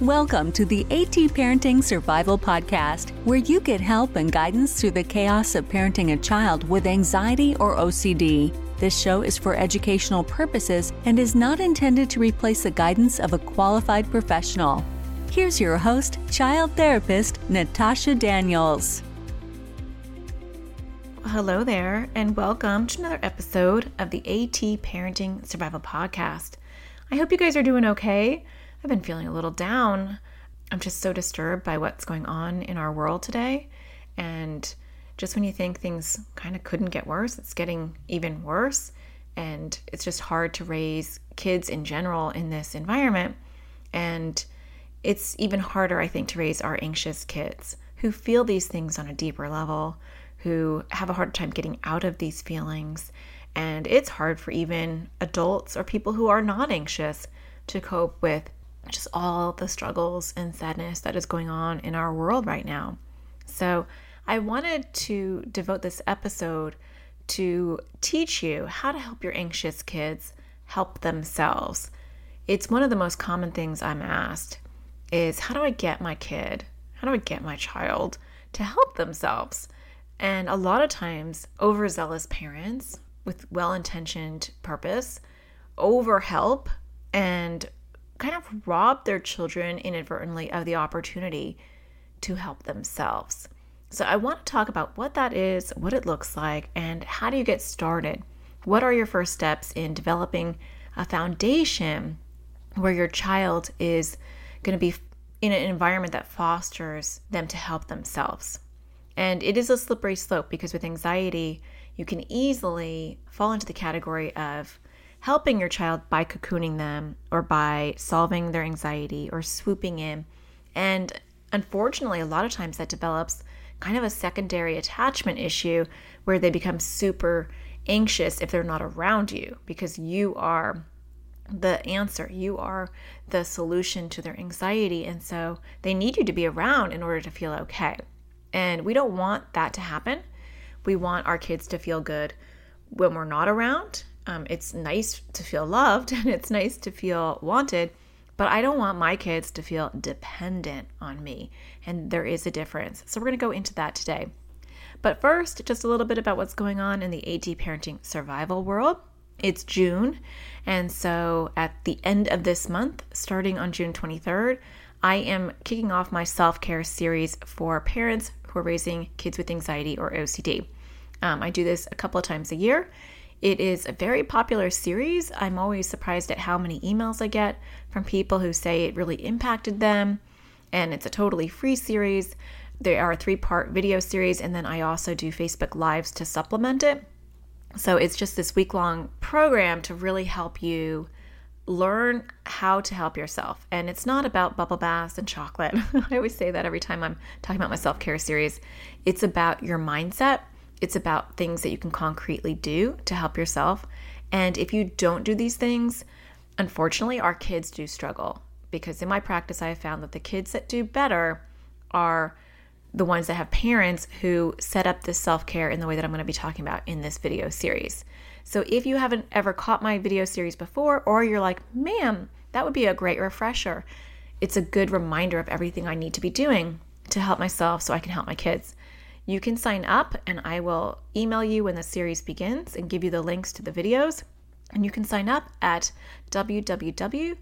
Welcome to the AT Parenting Survival Podcast, where you get help and guidance through the chaos of parenting a child with anxiety or OCD. This show is for educational purposes and is not intended to replace the guidance of a qualified professional. Here's your host, child therapist Natasha Daniels. Hello there, and welcome to another episode of the AT Parenting Survival Podcast. I hope you guys are doing okay. I've been feeling a little down. I'm just so disturbed by what's going on in our world today. And just when you think things kind of couldn't get worse, it's getting even worse. And it's just hard to raise kids in general in this environment. And it's even harder, I think, to raise our anxious kids who feel these things on a deeper level, who have a hard time getting out of these feelings. And it's hard for even adults or people who are not anxious to cope with just all the struggles and sadness that is going on in our world right now. So, I wanted to devote this episode to teach you how to help your anxious kids help themselves. It's one of the most common things I'm asked is how do I get my kid, how do I get my child to help themselves? And a lot of times, overzealous parents with well-intentioned purpose overhelp and kind of rob their children inadvertently of the opportunity to help themselves. So, I want to talk about what that is, what it looks like, and how do you get started? What are your first steps in developing a foundation where your child is going to be in an environment that fosters them to help themselves? And it is a slippery slope because with anxiety, you can easily fall into the category of helping your child by cocooning them or by solving their anxiety or swooping in. And unfortunately, a lot of times that develops kind of a secondary attachment issue where they become super anxious if they're not around you because you are the answer. You are the solution to their anxiety. And so they need you to be around in order to feel okay. And we don't want that to happen. We want our kids to feel good when we're not around um, it's nice to feel loved and it's nice to feel wanted, but I don't want my kids to feel dependent on me. And there is a difference. So we're going to go into that today. But first, just a little bit about what's going on in the AT parenting survival world. It's June, and so at the end of this month, starting on June 23rd, I am kicking off my self care series for parents who are raising kids with anxiety or OCD. Um, I do this a couple of times a year, it is a very popular series. I'm always surprised at how many emails I get from people who say it really impacted them. And it's a totally free series. There are a three part video series, and then I also do Facebook Lives to supplement it. So it's just this week long program to really help you learn how to help yourself. And it's not about bubble baths and chocolate. I always say that every time I'm talking about my self care series. It's about your mindset it's about things that you can concretely do to help yourself. And if you don't do these things, unfortunately, our kids do struggle because in my practice, I have found that the kids that do better are the ones that have parents who set up this self care in the way that I'm going to be talking about in this video series. So if you haven't ever caught my video series before, or you're like, ma'am, that would be a great refresher, it's a good reminder of everything I need to be doing to help myself so I can help my kids. You can sign up and I will email you when the series begins and give you the links to the videos. And you can sign up at www.bit.ly,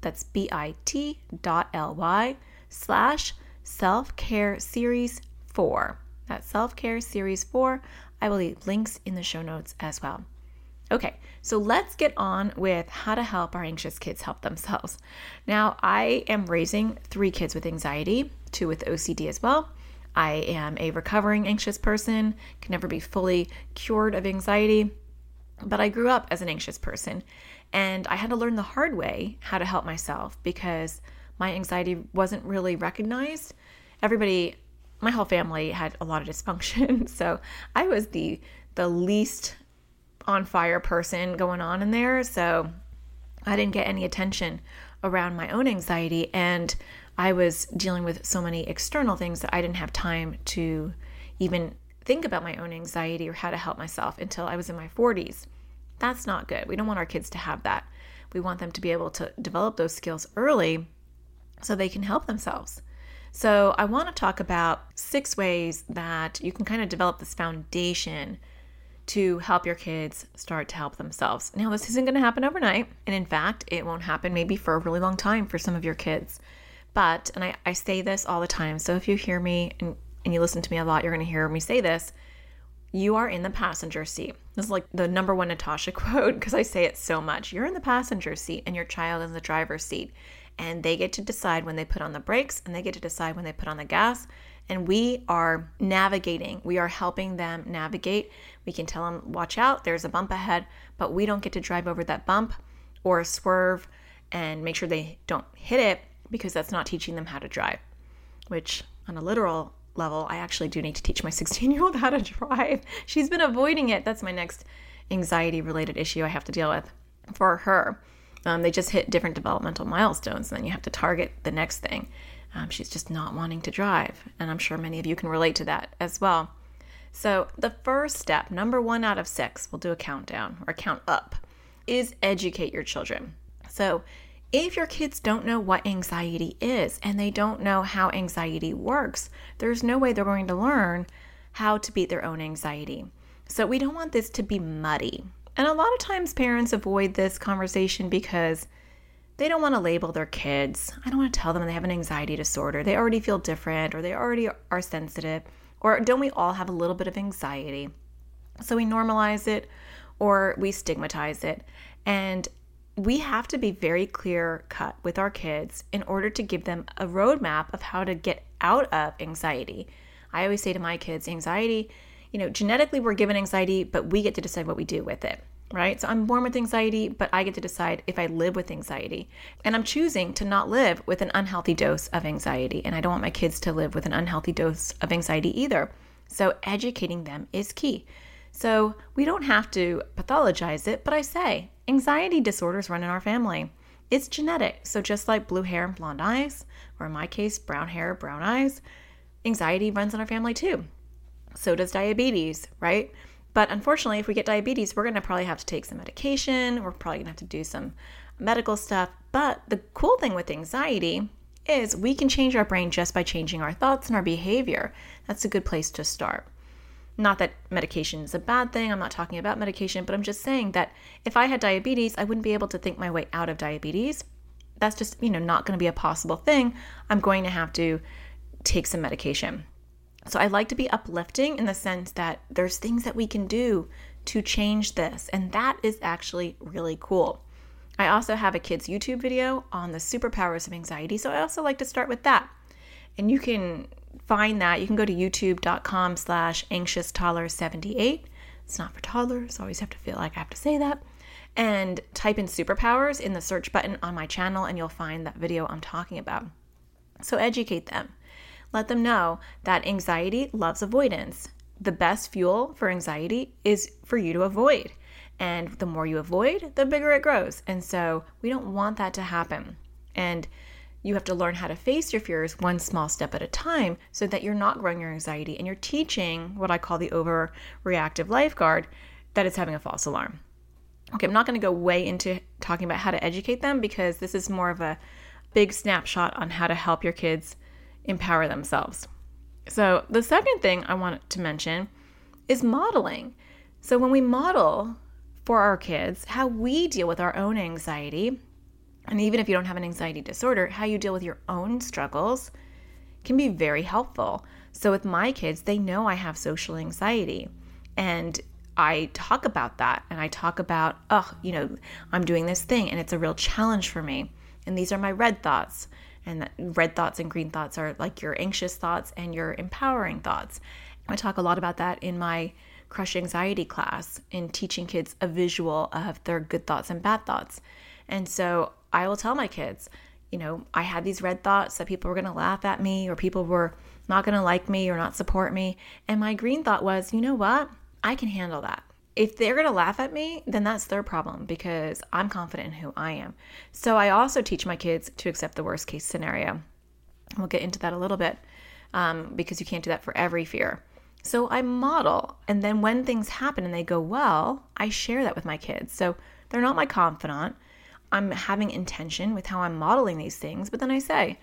that's B-I-T dot L-Y slash self-care series four. That's self-care series four. I will leave links in the show notes as well. Okay, so let's get on with how to help our anxious kids help themselves. Now, I am raising three kids with anxiety, two with OCD as well. I am a recovering anxious person, can never be fully cured of anxiety. But I grew up as an anxious person and I had to learn the hard way how to help myself because my anxiety wasn't really recognized. Everybody, my whole family had a lot of dysfunction. So I was the the least on fire person going on in there. So I didn't get any attention around my own anxiety. And I was dealing with so many external things that I didn't have time to even think about my own anxiety or how to help myself until I was in my 40s. That's not good. We don't want our kids to have that. We want them to be able to develop those skills early so they can help themselves. So, I want to talk about six ways that you can kind of develop this foundation to help your kids start to help themselves. Now, this isn't going to happen overnight. And in fact, it won't happen maybe for a really long time for some of your kids. But, and I, I say this all the time. So if you hear me and, and you listen to me a lot, you're going to hear me say this. You are in the passenger seat. This is like the number one Natasha quote because I say it so much. You're in the passenger seat and your child is in the driver's seat. And they get to decide when they put on the brakes and they get to decide when they put on the gas and we are navigating. We are helping them navigate. We can tell them, watch out, there's a bump ahead, but we don't get to drive over that bump or swerve and make sure they don't hit it because that's not teaching them how to drive. Which, on a literal level, I actually do need to teach my 16 year old how to drive. She's been avoiding it. That's my next anxiety related issue I have to deal with for her. Um, they just hit different developmental milestones, and then you have to target the next thing. Um, she's just not wanting to drive. And I'm sure many of you can relate to that as well. So, the first step, number one out of six, we'll do a countdown or count up, is educate your children. So, if your kids don't know what anxiety is and they don't know how anxiety works, there's no way they're going to learn how to beat their own anxiety. So, we don't want this to be muddy. And a lot of times, parents avoid this conversation because they don't want to label their kids. I don't want to tell them they have an anxiety disorder. They already feel different or they already are sensitive. Or don't we all have a little bit of anxiety? So we normalize it or we stigmatize it. And we have to be very clear cut with our kids in order to give them a roadmap of how to get out of anxiety. I always say to my kids, anxiety, you know, genetically we're given anxiety, but we get to decide what we do with it right? So I'm born with anxiety, but I get to decide if I live with anxiety. And I'm choosing to not live with an unhealthy dose of anxiety. And I don't want my kids to live with an unhealthy dose of anxiety either. So educating them is key. So we don't have to pathologize it, but I say anxiety disorders run in our family. It's genetic. So just like blue hair and blonde eyes, or in my case, brown hair, brown eyes, anxiety runs in our family too. So does diabetes, right? But unfortunately, if we get diabetes, we're going to probably have to take some medication. We're probably going to have to do some medical stuff. But the cool thing with anxiety is we can change our brain just by changing our thoughts and our behavior. That's a good place to start. Not that medication is a bad thing. I'm not talking about medication, but I'm just saying that if I had diabetes, I wouldn't be able to think my way out of diabetes. That's just, you know, not going to be a possible thing. I'm going to have to take some medication. So I like to be uplifting in the sense that there's things that we can do to change this, and that is actually really cool. I also have a kids YouTube video on the superpowers of anxiety, so I also like to start with that. And you can find that. You can go to youtube.com slash anxious toddler 78. It's not for toddlers, I always have to feel like I have to say that. And type in superpowers in the search button on my channel, and you'll find that video I'm talking about. So educate them. Let them know that anxiety loves avoidance. The best fuel for anxiety is for you to avoid. And the more you avoid, the bigger it grows. And so we don't want that to happen. And you have to learn how to face your fears one small step at a time so that you're not growing your anxiety and you're teaching what I call the overreactive lifeguard that it's having a false alarm. Okay, I'm not going to go way into talking about how to educate them because this is more of a big snapshot on how to help your kids empower themselves. So, the second thing I want to mention is modeling. So, when we model for our kids how we deal with our own anxiety, and even if you don't have an anxiety disorder, how you deal with your own struggles can be very helpful. So, with my kids, they know I have social anxiety. And I talk about that and I talk about, oh, you know, I'm doing this thing and it's a real challenge for me. And these are my red thoughts and red thoughts and green thoughts are like your anxious thoughts and your empowering thoughts. I talk a lot about that in my crush anxiety class in teaching kids a visual of their good thoughts and bad thoughts. And so I will tell my kids, you know, I had these red thoughts that people were going to laugh at me or people were not going to like me or not support me. And my green thought was, you know what? I can handle that if they're going to laugh at me, then that's their problem because I'm confident in who I am. So I also teach my kids to accept the worst case scenario. We'll get into that a little bit um, because you can't do that for every fear. So I model, and then when things happen and they go well, I share that with my kids. So they're not my confidant. I'm having intention with how I'm modeling these things, but then I say,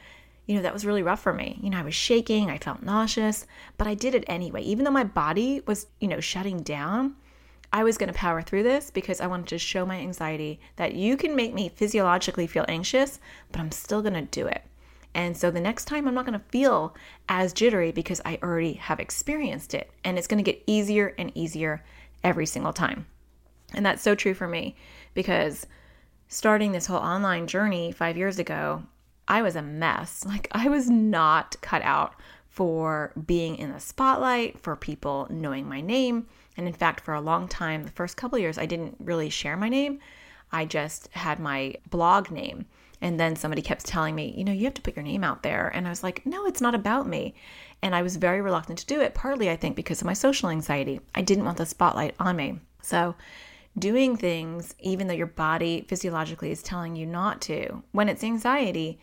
you know, that was really rough for me. You know, I was shaking, I felt nauseous, but I did it anyway. Even though my body was, you know, shutting down, I was going to power through this because I wanted to show my anxiety that you can make me physiologically feel anxious, but I'm still going to do it. And so the next time I'm not going to feel as jittery because I already have experienced it. And it's going to get easier and easier every single time. And that's so true for me because starting this whole online journey five years ago, I was a mess. Like, I was not cut out for being in the spotlight, for people knowing my name. And in fact, for a long time, the first couple years, I didn't really share my name. I just had my blog name. And then somebody kept telling me, you know, you have to put your name out there. And I was like, no, it's not about me. And I was very reluctant to do it, partly, I think, because of my social anxiety. I didn't want the spotlight on me. So, doing things, even though your body physiologically is telling you not to, when it's anxiety,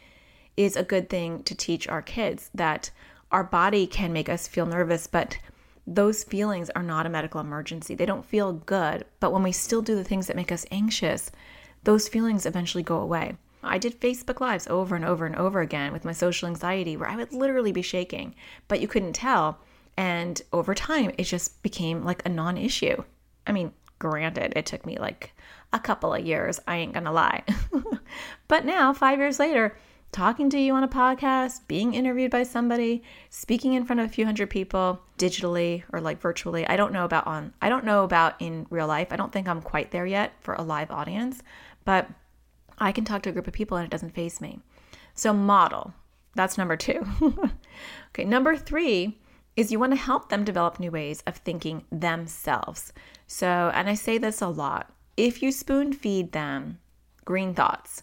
is a good thing to teach our kids that our body can make us feel nervous, but those feelings are not a medical emergency. They don't feel good, but when we still do the things that make us anxious, those feelings eventually go away. I did Facebook Lives over and over and over again with my social anxiety where I would literally be shaking, but you couldn't tell. And over time, it just became like a non issue. I mean, granted, it took me like a couple of years, I ain't gonna lie. but now, five years later, talking to you on a podcast, being interviewed by somebody, speaking in front of a few hundred people digitally or like virtually. I don't know about on I don't know about in real life. I don't think I'm quite there yet for a live audience, but I can talk to a group of people and it doesn't phase me. So model. That's number 2. okay, number 3 is you want to help them develop new ways of thinking themselves. So, and I say this a lot. If you spoon feed them green thoughts,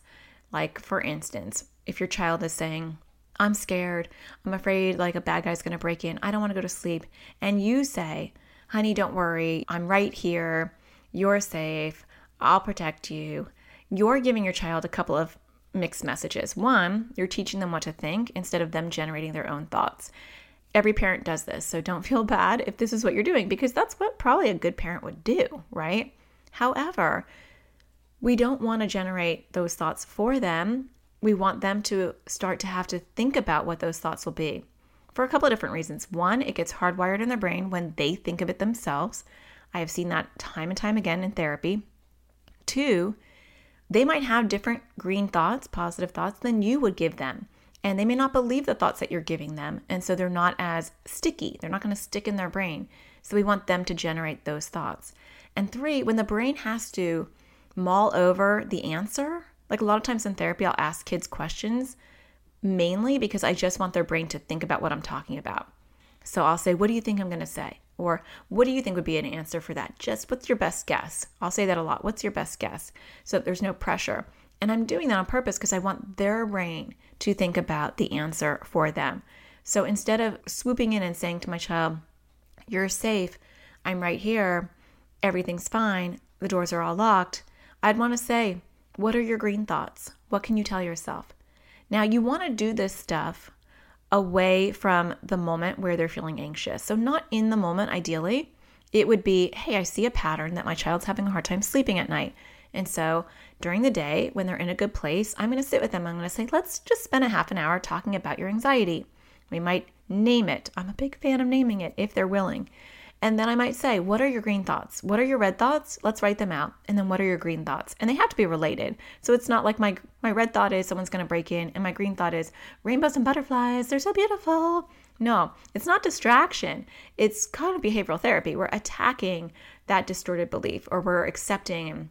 like for instance, if your child is saying, I'm scared, I'm afraid like a bad guy's gonna break in, I don't wanna go to sleep, and you say, honey, don't worry, I'm right here, you're safe, I'll protect you, you're giving your child a couple of mixed messages. One, you're teaching them what to think instead of them generating their own thoughts. Every parent does this, so don't feel bad if this is what you're doing because that's what probably a good parent would do, right? However, we don't want to generate those thoughts for them we want them to start to have to think about what those thoughts will be for a couple of different reasons. One, it gets hardwired in their brain when they think of it themselves. I have seen that time and time again in therapy. Two, they might have different green thoughts, positive thoughts, than you would give them. And they may not believe the thoughts that you're giving them. And so they're not as sticky. They're not going to stick in their brain. So we want them to generate those thoughts. And three, when the brain has to mull over the answer, like a lot of times in therapy, I'll ask kids questions mainly because I just want their brain to think about what I'm talking about. So I'll say, What do you think I'm going to say? Or what do you think would be an answer for that? Just what's your best guess? I'll say that a lot. What's your best guess? So there's no pressure. And I'm doing that on purpose because I want their brain to think about the answer for them. So instead of swooping in and saying to my child, You're safe, I'm right here, everything's fine, the doors are all locked, I'd want to say, what are your green thoughts? What can you tell yourself? Now, you want to do this stuff away from the moment where they're feeling anxious. So, not in the moment, ideally. It would be, hey, I see a pattern that my child's having a hard time sleeping at night. And so, during the day, when they're in a good place, I'm going to sit with them. I'm going to say, let's just spend a half an hour talking about your anxiety. We might name it. I'm a big fan of naming it if they're willing. And then I might say, What are your green thoughts? What are your red thoughts? Let's write them out. And then what are your green thoughts? And they have to be related. So it's not like my my red thought is someone's gonna break in, and my green thought is rainbows and butterflies, they're so beautiful. No, it's not distraction. It's kind of behavioral therapy. We're attacking that distorted belief or we're accepting and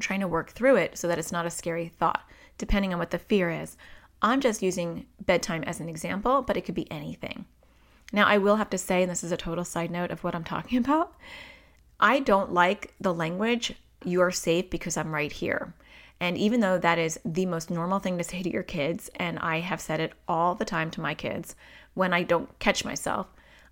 trying to work through it so that it's not a scary thought, depending on what the fear is. I'm just using bedtime as an example, but it could be anything. Now, I will have to say, and this is a total side note of what I'm talking about, I don't like the language, you are safe because I'm right here. And even though that is the most normal thing to say to your kids, and I have said it all the time to my kids when I don't catch myself,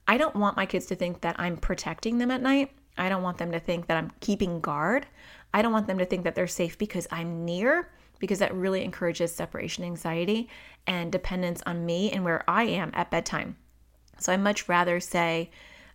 I don't want my kids to think that I'm protecting them at night. I don't want them to think that I'm keeping guard. I don't want them to think that they're safe because I'm near, because that really encourages separation anxiety and dependence on me and where I am at bedtime. So I much rather say,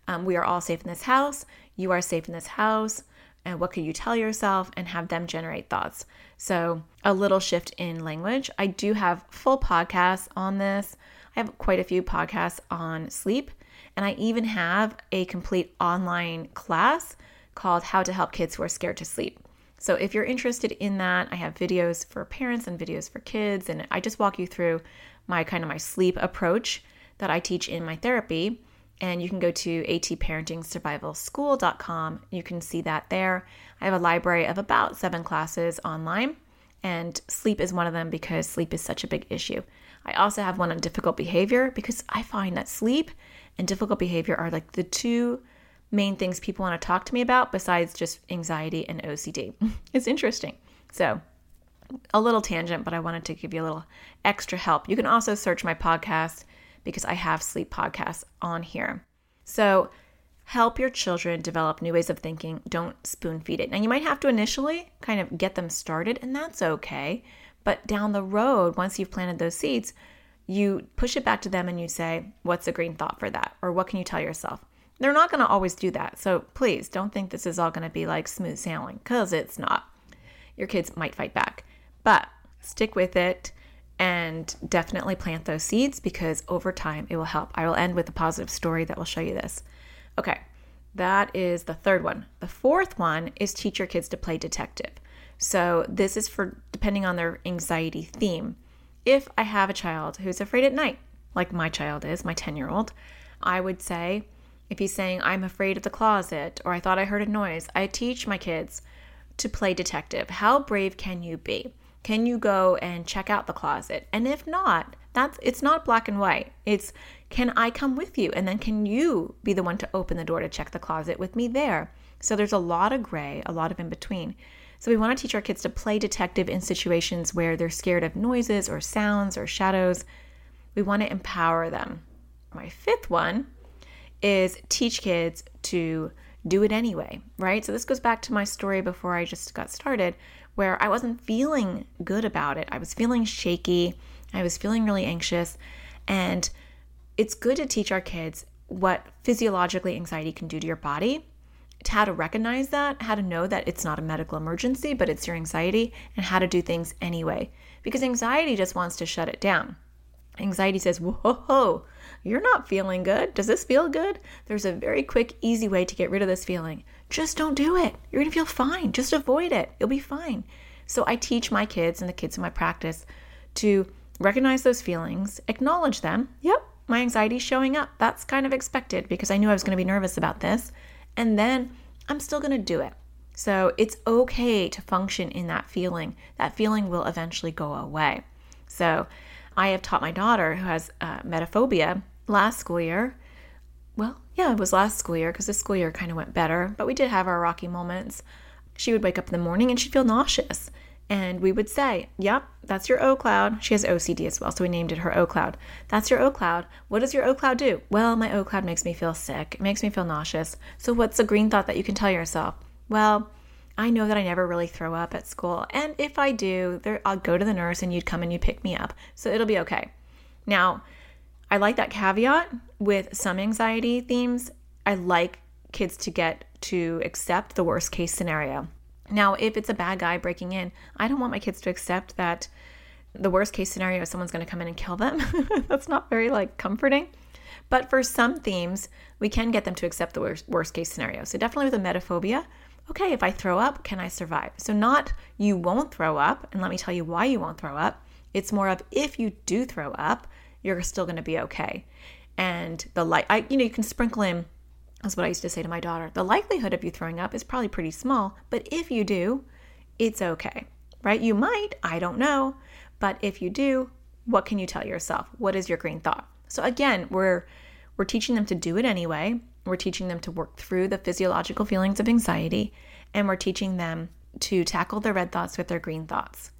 um, we are all safe in this house. You are safe in this house. and what could you tell yourself and have them generate thoughts. So, a little shift in language. I do have full podcasts on this. I have quite a few podcasts on sleep, and I even have a complete online class called How to Help Kids Who Are Scared to Sleep. So, if you're interested in that, I have videos for parents and videos for kids, and I just walk you through my kind of my sleep approach that I teach in my therapy and you can go to atparentingsurvivalschool.com. You can see that there. I have a library of about seven classes online, and sleep is one of them because sleep is such a big issue. I also have one on difficult behavior because I find that sleep and difficult behavior are like the two main things people want to talk to me about besides just anxiety and OCD. it's interesting. So, a little tangent, but I wanted to give you a little extra help. You can also search my podcast because I have sleep podcasts on here. So, help your children develop new ways of thinking. Don't spoon feed it. Now, you might have to initially kind of get them started, and that's okay. But down the road, once you've planted those seeds, you push it back to them and you say, What's a green thought for that? Or what can you tell yourself? They're not going to always do that. So please don't think this is all going to be like smooth sailing because it's not. Your kids might fight back, but stick with it and definitely plant those seeds because over time it will help. I will end with a positive story that will show you this. Okay, that is the third one. The fourth one is teach your kids to play detective. So this is for depending on their anxiety theme. If I have a child who's afraid at night, like my child is, my 10 year old, I would say, if he's saying, I'm afraid of the closet, or I thought I heard a noise, I teach my kids to play detective. How brave can you be? Can you go and check out the closet? And if not, that's it's not black and white. It's can I come with you? And then can you be the one to open the door to check the closet with me there? So there's a lot of gray, a lot of in between. So we want to teach our kids to play detective in situations where they're scared of noises or sounds or shadows. We want to empower them. My fifth one is teach kids to do it anyway, right? So this goes back to my story before I just got started where I wasn't feeling good about it. I was feeling shaky. I was feeling really anxious. And it's good to teach our kids what physiologically anxiety can do to your body, how to recognize that, how to know that it's not a medical emergency, but it's your anxiety, and how to do things anyway. Because anxiety just wants to shut it down. Anxiety says, Whoa, you're not feeling good. Does this feel good? There's a very quick, easy way to get rid of this feeling. Just don't do it. You're going to feel fine. Just avoid it. You'll be fine. So I teach my kids and the kids in my practice to recognize those feelings, acknowledge them. Yep, my anxiety's showing up. That's kind of expected because I knew I was going to be nervous about this. And then I'm still going to do it. So it's okay to function in that feeling. That feeling will eventually go away. So I have taught my daughter who has uh, emetophobia last school year well, yeah, it was last school year because this school year kind of went better, but we did have our rocky moments. She would wake up in the morning and she'd feel nauseous. And we would say, Yep, that's your O cloud. She has OCD as well, so we named it her O cloud. That's your O cloud. What does your O cloud do? Well, my O cloud makes me feel sick. It makes me feel nauseous. So, what's a green thought that you can tell yourself? Well, I know that I never really throw up at school. And if I do, there, I'll go to the nurse and you'd come and you'd pick me up. So, it'll be okay. Now, I like that caveat with some anxiety themes. I like kids to get to accept the worst case scenario. Now, if it's a bad guy breaking in, I don't want my kids to accept that the worst case scenario is someone's going to come in and kill them. That's not very like comforting. But for some themes, we can get them to accept the worst, worst case scenario. So definitely with emetophobia, okay, if I throw up, can I survive? So not you won't throw up, and let me tell you why you won't throw up. It's more of if you do throw up, you're still going to be okay. And the light, I, you know, you can sprinkle in. That's what I used to say to my daughter. The likelihood of you throwing up is probably pretty small, but if you do, it's okay, right? You might, I don't know, but if you do, what can you tell yourself? What is your green thought? So again, we're we're teaching them to do it anyway. We're teaching them to work through the physiological feelings of anxiety, and we're teaching them to tackle their red thoughts with their green thoughts.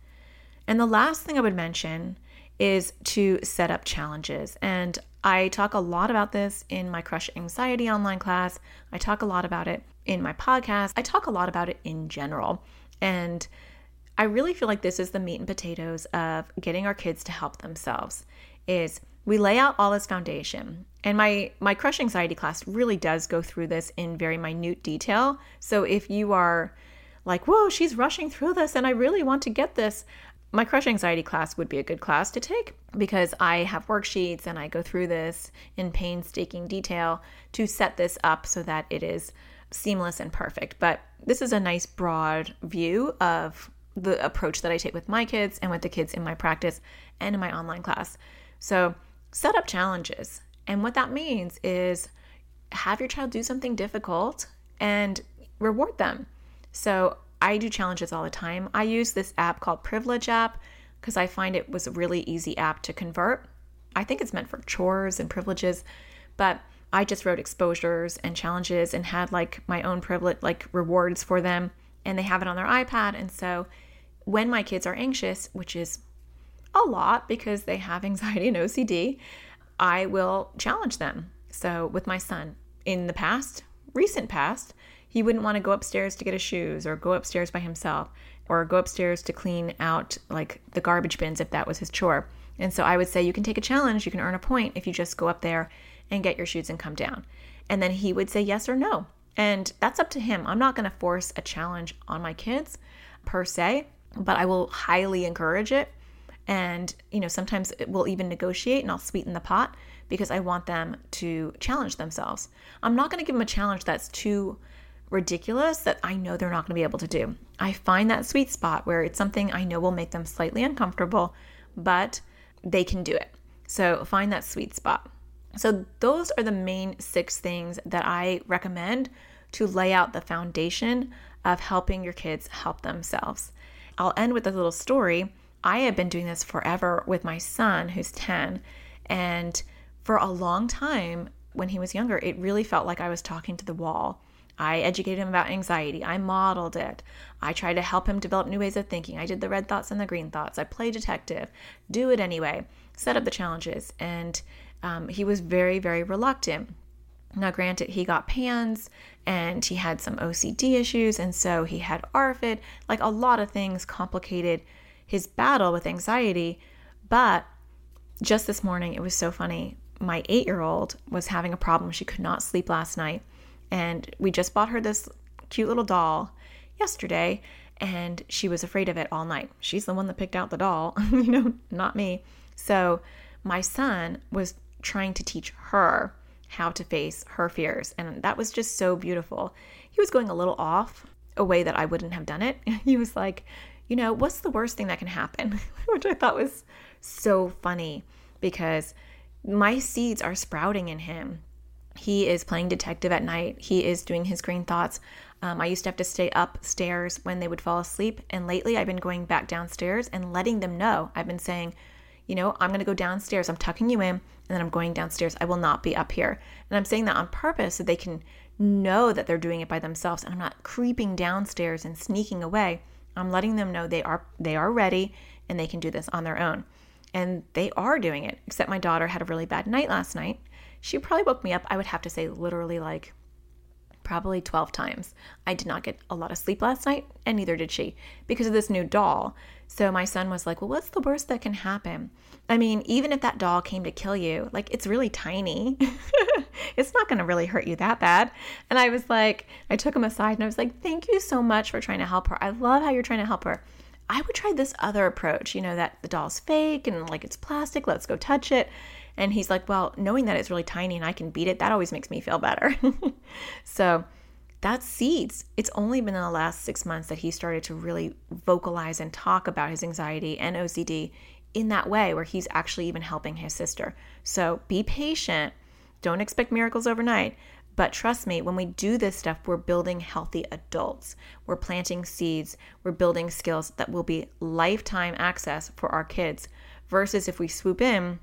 And the last thing I would mention is to set up challenges. And I talk a lot about this in my Crush Anxiety online class. I talk a lot about it in my podcast. I talk a lot about it in general. And I really feel like this is the meat and potatoes of getting our kids to help themselves. is we lay out all this foundation. And my my crush anxiety class really does go through this in very minute detail. So if you are like, "Whoa, she's rushing through this and I really want to get this," my crush anxiety class would be a good class to take because I have worksheets and I go through this in painstaking detail to set this up so that it is seamless and perfect. But this is a nice broad view of the approach that I take with my kids and with the kids in my practice and in my online class. So, set up challenges. And what that means is have your child do something difficult and reward them. So, I do challenges all the time. I use this app called Privilege app because I find it was a really easy app to convert. I think it's meant for chores and privileges, but I just wrote exposures and challenges and had like my own privilege, like rewards for them, and they have it on their iPad. And so when my kids are anxious, which is a lot because they have anxiety and OCD, I will challenge them. So with my son in the past, recent past, he wouldn't want to go upstairs to get his shoes or go upstairs by himself or go upstairs to clean out like the garbage bins if that was his chore. And so I would say, you can take a challenge, you can earn a point if you just go up there and get your shoes and come down. And then he would say yes or no. And that's up to him. I'm not going to force a challenge on my kids per se, but I will highly encourage it. And, you know, sometimes we'll even negotiate and I'll sweeten the pot because I want them to challenge themselves. I'm not going to give them a challenge that's too ridiculous that I know they're not going to be able to do. I find that sweet spot where it's something I know will make them slightly uncomfortable, but they can do it. So find that sweet spot. So, those are the main six things that I recommend to lay out the foundation of helping your kids help themselves. I'll end with a little story. I have been doing this forever with my son, who's 10, and for a long time when he was younger, it really felt like I was talking to the wall. I educated him about anxiety. I modeled it. I tried to help him develop new ways of thinking. I did the red thoughts and the green thoughts. I play detective, do it anyway, set up the challenges. And um, he was very, very reluctant. Now, granted, he got PANS and he had some OCD issues, and so he had ARFID. Like a lot of things complicated his battle with anxiety. But just this morning, it was so funny. My eight year old was having a problem. She could not sleep last night. And we just bought her this cute little doll yesterday, and she was afraid of it all night. She's the one that picked out the doll, you know, not me. So my son was trying to teach her how to face her fears. And that was just so beautiful. He was going a little off a way that I wouldn't have done it. He was like, you know, what's the worst thing that can happen? Which I thought was so funny because my seeds are sprouting in him. He is playing detective at night. He is doing his green thoughts. Um, I used to have to stay upstairs when they would fall asleep. And lately, I've been going back downstairs and letting them know. I've been saying, you know, I'm going to go downstairs. I'm tucking you in and then I'm going downstairs. I will not be up here. And I'm saying that on purpose so they can know that they're doing it by themselves and I'm not creeping downstairs and sneaking away. I'm letting them know they are they are ready and they can do this on their own. And they are doing it. Except my daughter had a really bad night last night. She probably woke me up, I would have to say literally like probably 12 times. I did not get a lot of sleep last night, and neither did she, because of this new doll. So my son was like, Well, what's the worst that can happen? I mean, even if that doll came to kill you, like it's really tiny, it's not going to really hurt you that bad. And I was like, I took him aside and I was like, Thank you so much for trying to help her. I love how you're trying to help her. I would try this other approach, you know, that the doll's fake and like it's plastic, let's go touch it. And he's like, Well, knowing that it's really tiny and I can beat it, that always makes me feel better. so that's seeds. It's only been in the last six months that he started to really vocalize and talk about his anxiety and OCD in that way, where he's actually even helping his sister. So be patient. Don't expect miracles overnight. But trust me, when we do this stuff, we're building healthy adults. We're planting seeds. We're building skills that will be lifetime access for our kids. Versus if we swoop in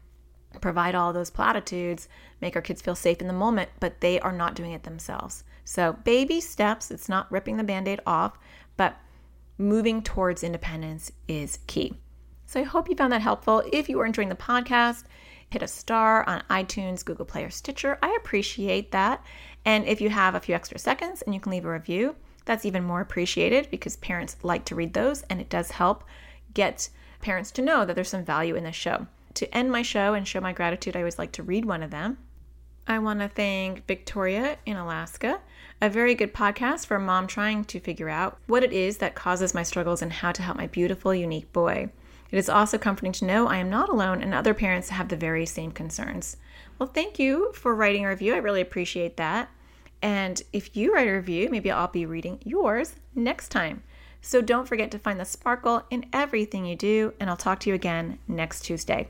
provide all those platitudes, make our kids feel safe in the moment, but they are not doing it themselves. So, baby steps, it's not ripping the band aid off, but moving towards independence is key. So, I hope you found that helpful. If you are enjoying the podcast, hit a star on iTunes, Google Play, or Stitcher. I appreciate that. And if you have a few extra seconds and you can leave a review, that's even more appreciated because parents like to read those and it does help get parents to know that there's some value in this show. To end my show and show my gratitude, I always like to read one of them. I want to thank Victoria in Alaska, a very good podcast for a mom trying to figure out what it is that causes my struggles and how to help my beautiful, unique boy. It is also comforting to know I am not alone and other parents have the very same concerns. Well, thank you for writing a review. I really appreciate that. And if you write a review, maybe I'll be reading yours next time. So don't forget to find the sparkle in everything you do, and I'll talk to you again next Tuesday.